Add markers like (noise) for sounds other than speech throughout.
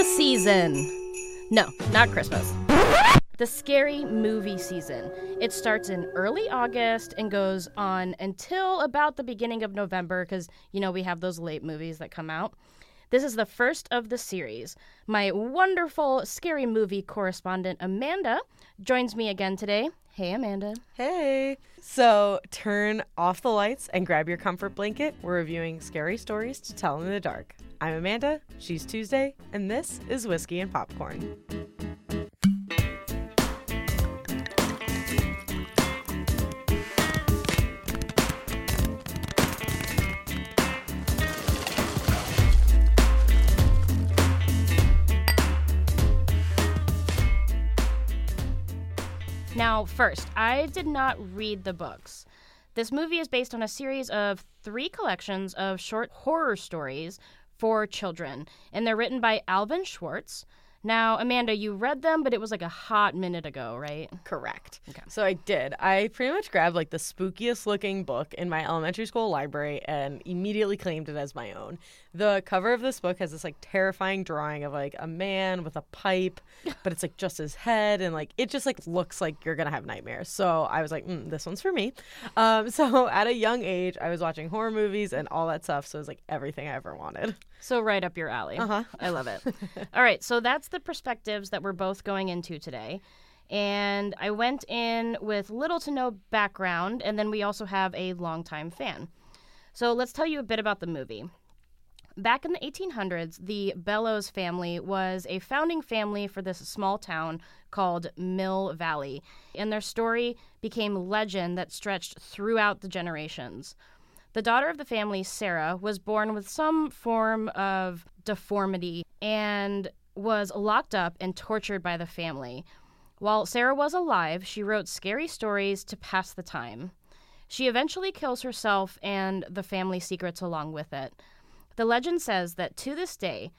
the season. No, not Christmas. The scary movie season. It starts in early August and goes on until about the beginning of November because, you know, we have those late movies that come out. This is the first of the series. My wonderful scary movie correspondent, Amanda, joins me again today. Hey, Amanda. Hey. So turn off the lights and grab your comfort blanket. We're reviewing scary stories to tell in the dark. I'm Amanda, she's Tuesday, and this is Whiskey and Popcorn. Now, first, I did not read the books. This movie is based on a series of three collections of short horror stories for children, and they're written by Alvin Schwartz. Now, Amanda, you read them, but it was like a hot minute ago, right? Correct. Okay. So I did. I pretty much grabbed like the spookiest looking book in my elementary school library and immediately claimed it as my own. The cover of this book has this like terrifying drawing of like a man with a pipe, (laughs) but it's like just his head and like it just like looks like you're gonna have nightmares. So I was like, mm, this one's for me. Um, (laughs) so at a young age, I was watching horror movies and all that stuff. So it was like everything I ever wanted. So, right up your alley. Uh-huh. I love it. (laughs) All right, so that's the perspectives that we're both going into today. And I went in with little to no background, and then we also have a longtime fan. So, let's tell you a bit about the movie. Back in the 1800s, the Bellows family was a founding family for this small town called Mill Valley, and their story became legend that stretched throughout the generations. The daughter of the family, Sarah, was born with some form of deformity and was locked up and tortured by the family. While Sarah was alive, she wrote scary stories to pass the time. She eventually kills herself and the family secrets along with it. The legend says that to this day,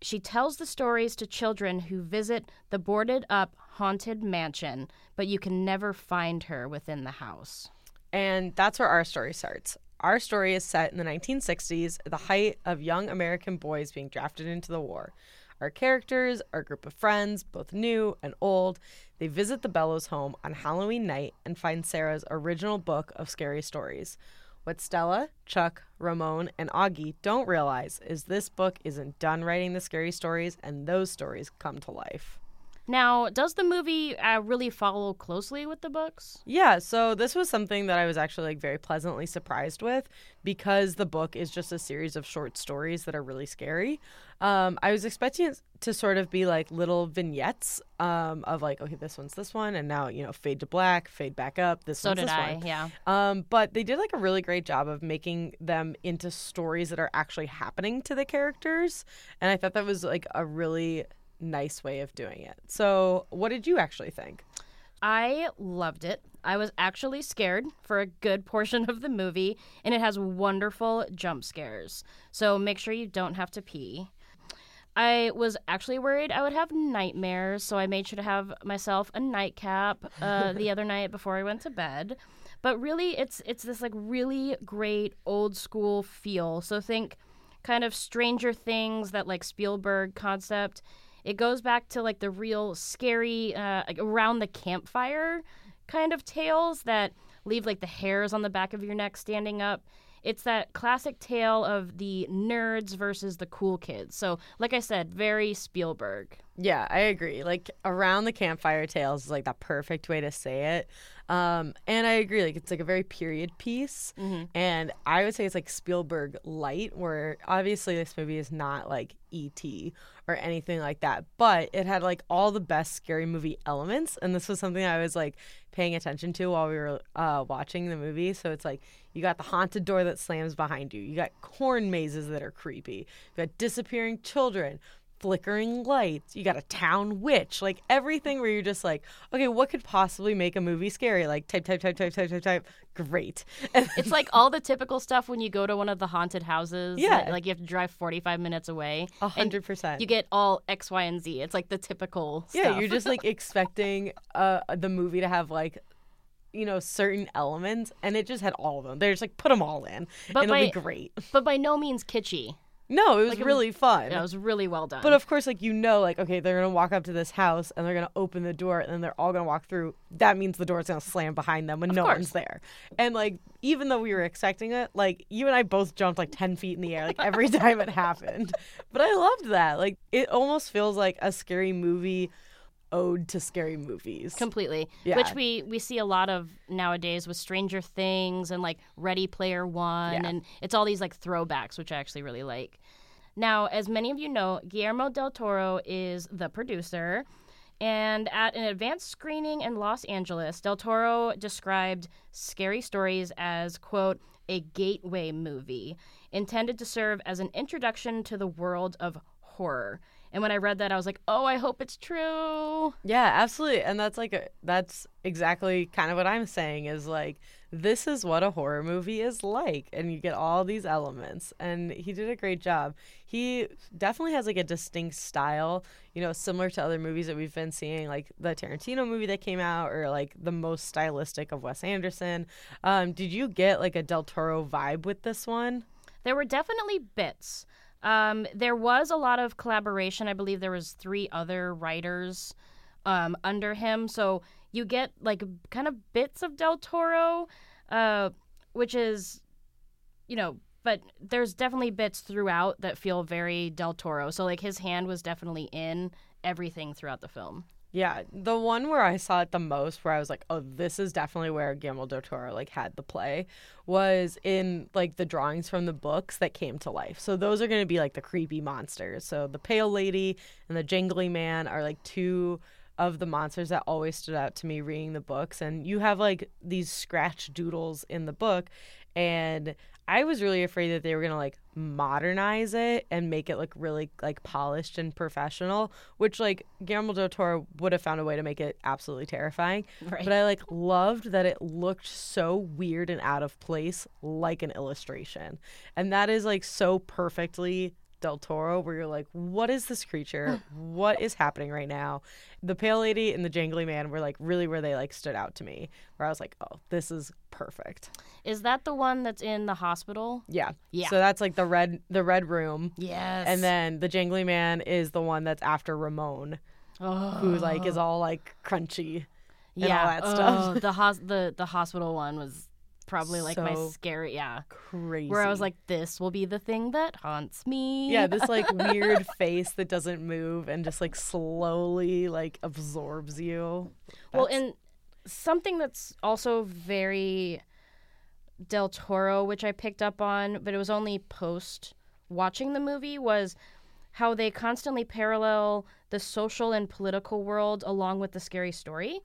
she tells the stories to children who visit the boarded up haunted mansion, but you can never find her within the house. And that's where our story starts. Our story is set in the 1960s, the height of young American boys being drafted into the war. Our characters, our group of friends, both new and old, they visit the Bellows home on Halloween night and find Sarah's original book of scary stories. What Stella, Chuck, Ramon, and Auggie don't realize is this book isn't done writing the scary stories, and those stories come to life. Now, does the movie uh, really follow closely with the books? Yeah, so this was something that I was actually like very pleasantly surprised with because the book is just a series of short stories that are really scary. Um, I was expecting it to sort of be like little vignettes um, of like, okay, this one's this one, and now you know, fade to black, fade back up. This So one's did this I, one. yeah. Um, but they did like a really great job of making them into stories that are actually happening to the characters, and I thought that was like a really nice way of doing it. So, what did you actually think? I loved it. I was actually scared for a good (laughs) portion of the movie, and it has wonderful jump scares. So make sure you don't have to pee. I was actually worried I would have nightmares, so I made sure to have myself a nightcap uh, the other (laughs) night before I went to bed. But really, it's it's this like really great old school feel. So think kind of Stranger Things, that like Spielberg concept. It goes back to like the real scary, uh, like around the campfire kind of tales that leave like the hairs on the back of your neck standing up. It's that classic tale of the nerds versus the cool kids. So, like I said, very Spielberg. Yeah, I agree. Like around the campfire tales is like the perfect way to say it. Um, and I agree. Like it's like a very period piece, and I would say it's like Spielberg light, where obviously this movie is not like E.T. or anything like that, but it had like all the best scary movie elements, and this was something I was like paying attention to while we were uh, watching the movie. So it's like you got the haunted door that slams behind you, you got corn mazes that are creepy, you got disappearing children flickering lights. You got a town witch, like everything where you're just like, okay, what could possibly make a movie scary? Like type, type, type, type, type, type, type. Great. It's (laughs) like all the typical stuff when you go to one of the haunted houses. Yeah. that, Like you have to drive 45 minutes away. a hundred percent. You get all X, Y, and Z. It's like the typical Yeah, stuff. you're just like expecting uh the movie to have like you know certain elements and it just had all of them they're just like put them all in But and it'll be great but by no means kitschy. No, it was Like, really fun. Yeah, it was really well done. But of course, like you know, like okay, they're gonna walk up to this house and they're gonna open the door and then they're all gonna walk through. That means the door's gonna slam behind them when no course. one's there. And like even though we were expecting it, like you and I both jumped like ten feet in the air like every (laughs) time it happened. But I loved that. Like it almost feels like a scary movie ode to scary movies. completely Yeah. which we we see a lot of nowadays with stranger things and like ready player one Yeah. and it's all these like throwbacks which i actually really like now as many of you know guillermo del toro is the producer and at an advanced screening in los angeles del toro described scary stories as quote a gateway movie intended to serve as an introduction to the world of horror and when i read that i was like oh i hope it's true Yeah, absolutely. And that's like a, that's exactly kind of what I'm saying is like this is what a horror movie is like and you get all these elements and he did a great job. He definitely has like a distinct style, you know, similar to other movies that we've been seeing like the Tarantino movie that came out or like the most stylistic of Wes Anderson. Um did you get like a Del Toro vibe with this one? There were definitely bits. Um, there was a lot of collaboration. I believe there was three other writers um, under him, so you get like kind of bits of Del Toro, uh, which is, you know, but there's definitely bits throughout that feel very Del Toro. So like his hand was definitely in everything throughout the film. Yeah, the one where I saw it the most, where I was like, "Oh, this is definitely where Guillermo del Toro like had the play," was in like the drawings from the books that came to life. So those are going to be like the creepy monsters. So the pale lady and the jangly man are like two of the monsters that always stood out to me reading the books. And you have like these scratch doodles in the book, and I was really afraid that they were gonna like modernize it and make it look really like polished and professional, which like Guillermo del Toro would have found a way to make it absolutely terrifying. Right. But I like loved that it looked so weird and out of place, like an illustration, and that is like so perfectly Del Toro, where you're like, what is this creature? what is happening right now? The pale lady and the jangly man were like really where they like stood out to me, where I was like, oh, this is perfect. Is that the one that's in the hospital? Yeah. Yeah. So that's like the red the red room. Yes. And then the jangly man is the one that's after Ramon, oh. who like is all like crunchy. and all yeah, that oh, stuff. Oh, the hos- the the hospital one was probably like my So scary. Yeah, Crazy. where I was like, this will be the thing that haunts me. Yeah, this like (laughs) weird face that doesn't move and just like slowly like absorbs you. well, That's- and something that's also very Del Toro, which I picked up on, but it was only post watching the movie, was how they constantly parallel the social and political world along with the scary story.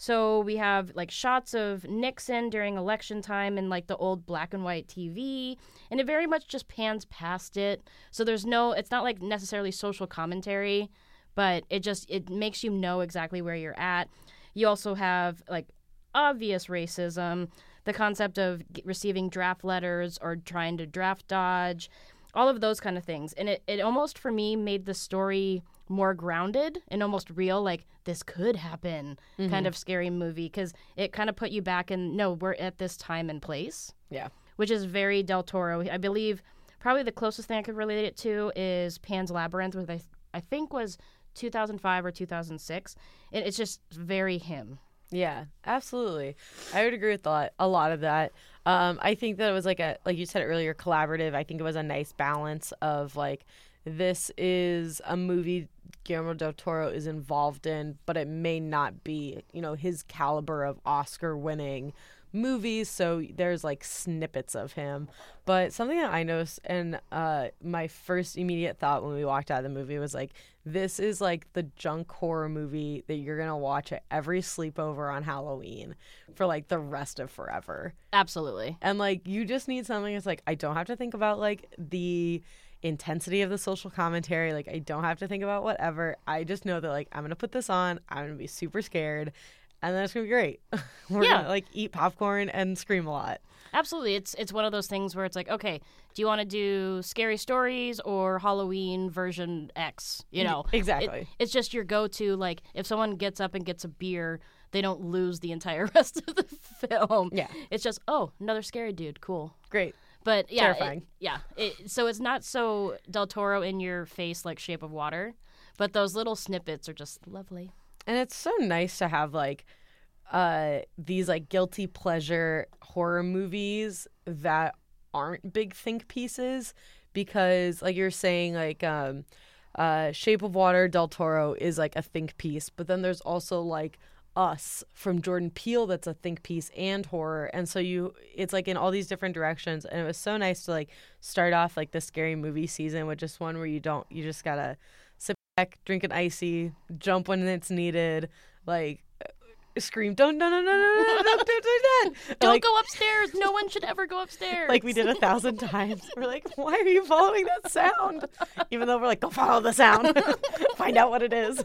So we have like shots of Nixon during election time and like the old black and white TV, and it very much just pans past it. So there's no, it's not like necessarily social commentary, but it just it makes you know exactly where you're at. You also have like obvious racism, the concept of receiving draft letters or trying to draft dodge, all of those kind of things. And it, it almost for me made the story more grounded and almost real, like this could happen kind of scary movie because it kind of put you back in no, we're at this time and place, Yeah. which is very Del Toro. I believe probably the closest thing I could relate it to is Pan's Labyrinth, which I, I think was 2005 or 2006. It, it's just very him. Yeah, absolutely. I would agree with a lot, a lot of that. Um, I think that it was like a, like you said earlier, collaborative. I think it was a nice balance of like, this is a movie Guillermo del Toro is involved in, but it may not be, you know, his caliber of Oscar winning movies. So there's like snippets of him. But something that I noticed, and uh, my first immediate thought when we walked out of the movie was like, this is like the junk horror movie that you're gonna watch at every sleepover on Halloween for like the rest of forever. Absolutely. And like you just need something that's like I don't have to think about like the intensity of the social commentary. Like I don't have to think about whatever. I just know that like I'm gonna put this on. I'm gonna be super scared, and then it's gonna be great. (laughs) We're Yeah. gonna like eat popcorn and scream a lot. Absolutely. It's it's one of those things where it's like, okay, do you want to do scary stories or Halloween version X? You know, It- exactly. it's just your go-to. Like, if someone gets up and gets a beer, they don't lose the entire (laughs) rest of the film. Yeah. It's just, oh, another scary dude. Cool. Great. But yeah, it- yeah. It, so it's not so Del Toro in your face like Shape of Water, but those little snippets are just lovely. And it's so nice to have like uh these like guilty pleasure horror movies that aren't big think pieces because like you're saying like um uh Shape of Water Del Toro is like a think piece, but then there's also like us from Jordan Peele that's a think piece and horror. And so you it's like in all these different directions and it was so nice to like start off like the scary movie season with just one where you don't you just got to sit back, drink an icy, jump when it's needed, like scream, don't, no, no, no, no, don't, don't do that. (laughs) Don't like, go upstairs. No one should ever go upstairs. like we did a thousand (laughs) times. We're like, why are you following that sound? Even though we're like, go follow the sound, (laughs) find out what it is,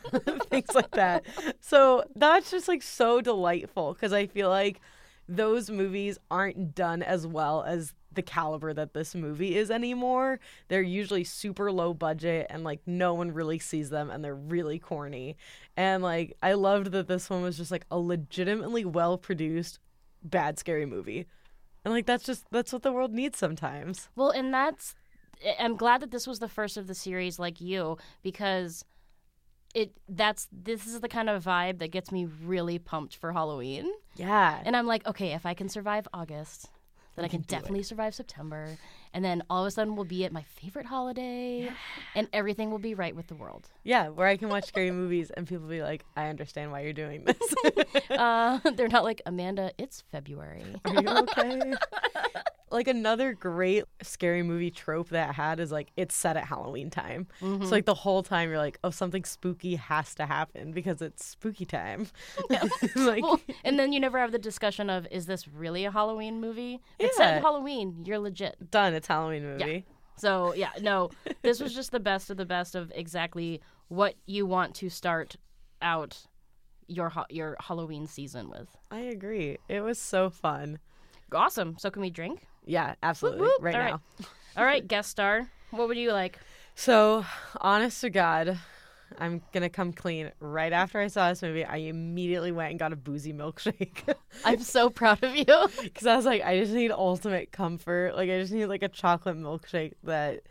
things like that. So that's just like so delightful because I feel like those movies aren't done as well as the caliber that this movie is anymore. They're usually super low budget and like no one really sees them and they're really corny. And like I loved that this one was just like a legitimately well produced bad scary movie. And like that's just that's what the world needs sometimes. Well, and that's I'm glad that this was the first of the series like you because it that's this is the kind of vibe that gets me really pumped for Halloween. Yeah. And I'm like, okay, if I can survive August, then I can do it. definitely survive September. And then all of a sudden we'll be at my favorite holiday and everything will be right with the world. Yeah, where I can watch scary movies and people be like, I understand why you're doing this. (laughs) Uh, they're not like, Amanda, it's February. Are you okay? (laughs) like another great scary movie trope that I had is like it's set at Halloween time. So mm-hmm. like the whole time you're like, oh, something spooky has to happen because it's spooky time. (laughs) (laughs) like Well, and then you never have the discussion of, is this really a Halloween movie? If It's set Yeah. Halloween. You're legit. done, it's Halloween movie. So yeah, no, (laughs) this was just the best of the best of exactly what you want to start out your your Halloween season with. I agree. It was so fun. Awesome. So can we drink? Yeah, absolutely. whoop. Right All now. right. (laughs) All right, guest star. What would you like? So, honest to God, I'm gonna come clean. Right after I saw this movie, I immediately went and got a boozy milkshake (laughs) I'm so proud of you. (laughs) because I was like, I just need ultimate comfort. Like, I just need like a chocolate milkshake that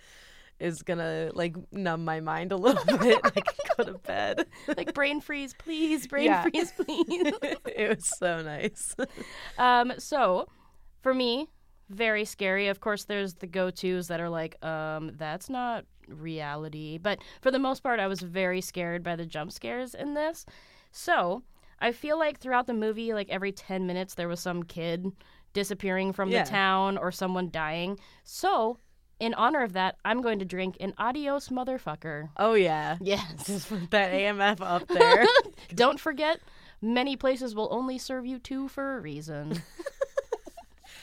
is gonna like numb my mind a little bit. I can go to bed. like brain freeze, please. Brain Yeah. freeze, please. it was so nice. Um, so for me, very scary. Of course, there's the go-tos that are like, um, that's not reality. But for the most part, I was very scared by the jump scares in this. So I feel like throughout the movie, like every ten minutes, there was some kid disappearing from Yeah. the town or someone dying. So in honor of that, I'm going to drink an adios motherfucker. Oh yeah, Yes. (laughs) just put that AMF up there. (laughs) Don't forget, many places will only serve you two for a reason. (laughs)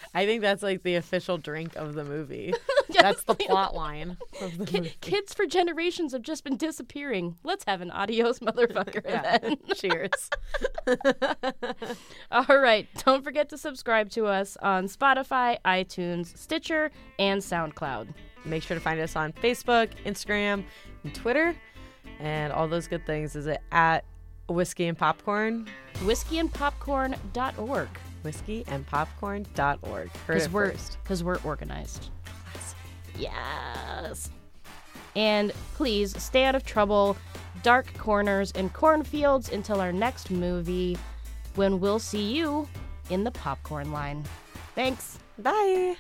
(laughs) I think that's like the official drink of the movie. (laughs) That's the plot line of the movie. Kids for generations have just been disappearing. Let's have an adios (laughs) motherfucker Yeah. then. Cheers. All right. Don't forget to subscribe to us on Spotify, iTunes, Stitcher, and SoundCloud. Make sure to find us on Facebook, Instagram, and Twitter. And all those good things is it at whiskey and popcorn. Whiskeyandpopcorn.org. Whiskey and popcorn.org. Because we're, cause we're organized. Yes. And please stay out of trouble, dark corners, and cornfields until our next movie when we'll see you in the popcorn line. Thanks. Bye.